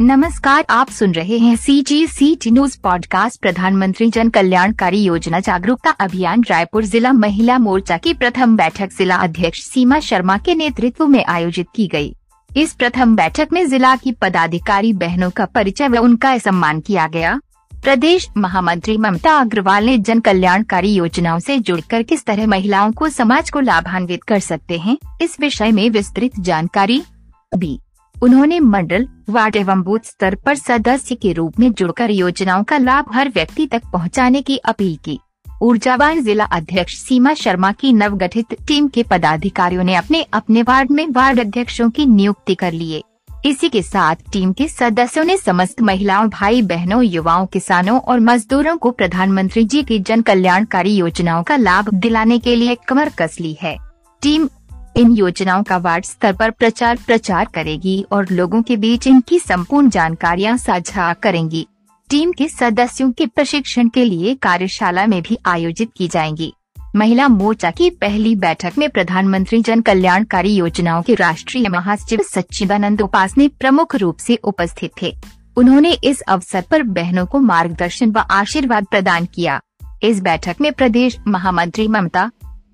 नमस्कार, आप सुन रहे हैं C G C T news podcast प्रधानमंत्री जन कल्याणकारी योजना जागरूकता अभियान, रायपुर जिला महिला मोर्चा की प्रथम बैठक जिला अध्यक्ष सीमा शर्मा के नेतृत्व में आयोजित की गई। इस प्रथम बैठक में जिला की पदाधिकारी बहनों का परिचय व उनका सम्मान किया गया प्रदेश महामंत्री ममता अग्रवाल ने जन कल्याणकारी योजनाओं से जुड़कर किस तरह महिलाओं को समाज को लाभान्वित कर सकते हैं, इस विषय में विस्तृत जानकारी दी उन्होंने मंडल, वार्ड एवं बूथ स्तर पर सदस्य के रूप में जुड़कर योजनाओं का लाभ हर व्यक्ति तक पहुँचाने की अपील की। ऊर्जावान जिला अध्यक्ष सीमा शर्मा की नवगठित टीम के पदाधिकारियों ने अपने अपने वार्ड में वार्ड अध्यक्षों की नियुक्ति कर लिए इसी के साथ टीम के सदस्यों ने समस्त महिलाओं भाई बहनों युवाओं, किसानों और मजदूरों को प्रधानमंत्री जी की जन कल्याणकारी योजनाओं का लाभ दिलाने के लिए कमर कस ली है। टीम इन योजनाओं का वार्ड स्तर पर प्रचार प्रचार करेगी और लोगों के बीच इनकी संपूर्ण जानकारियाँ साझा करेंगी। टीम के सदस्यों के प्रशिक्षण के लिए कार्यशाला में भी आयोजित की जाएँगी। महिला मोर्चा की पहली बैठक में प्रधानमंत्री जन कल्याणकारी योजनाओं के राष्ट्रीय महासचिव सच्चिदानंद उपासने प्रमुख रूप से उपस्थित थे। उन्होंने इस अवसर पर बहनों को मार्गदर्शन व आशीर्वाद प्रदान किया। इस बैठक में प्रदेश महामंत्री ममता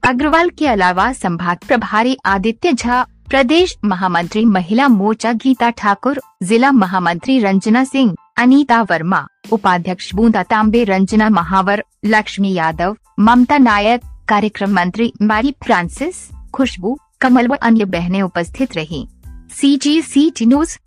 अग्रवाल के अलावा संभाग प्रभारी आदित्य झा, प्रदेश महामंत्री महिला मोर्चा गीता ठाकुर, जिला महामंत्री रंजना सिंह, अनीता वर्मा, उपाध्यक्ष बूंदा तांबे, रंजना महावर, लक्ष्मी यादव, ममता नायक, कार्यक्रम मंत्री मैरी फ्रांसिस, खुशबू, कमल व अन्य बहनें उपस्थित रहीं। सी जी सी टी न्यूज़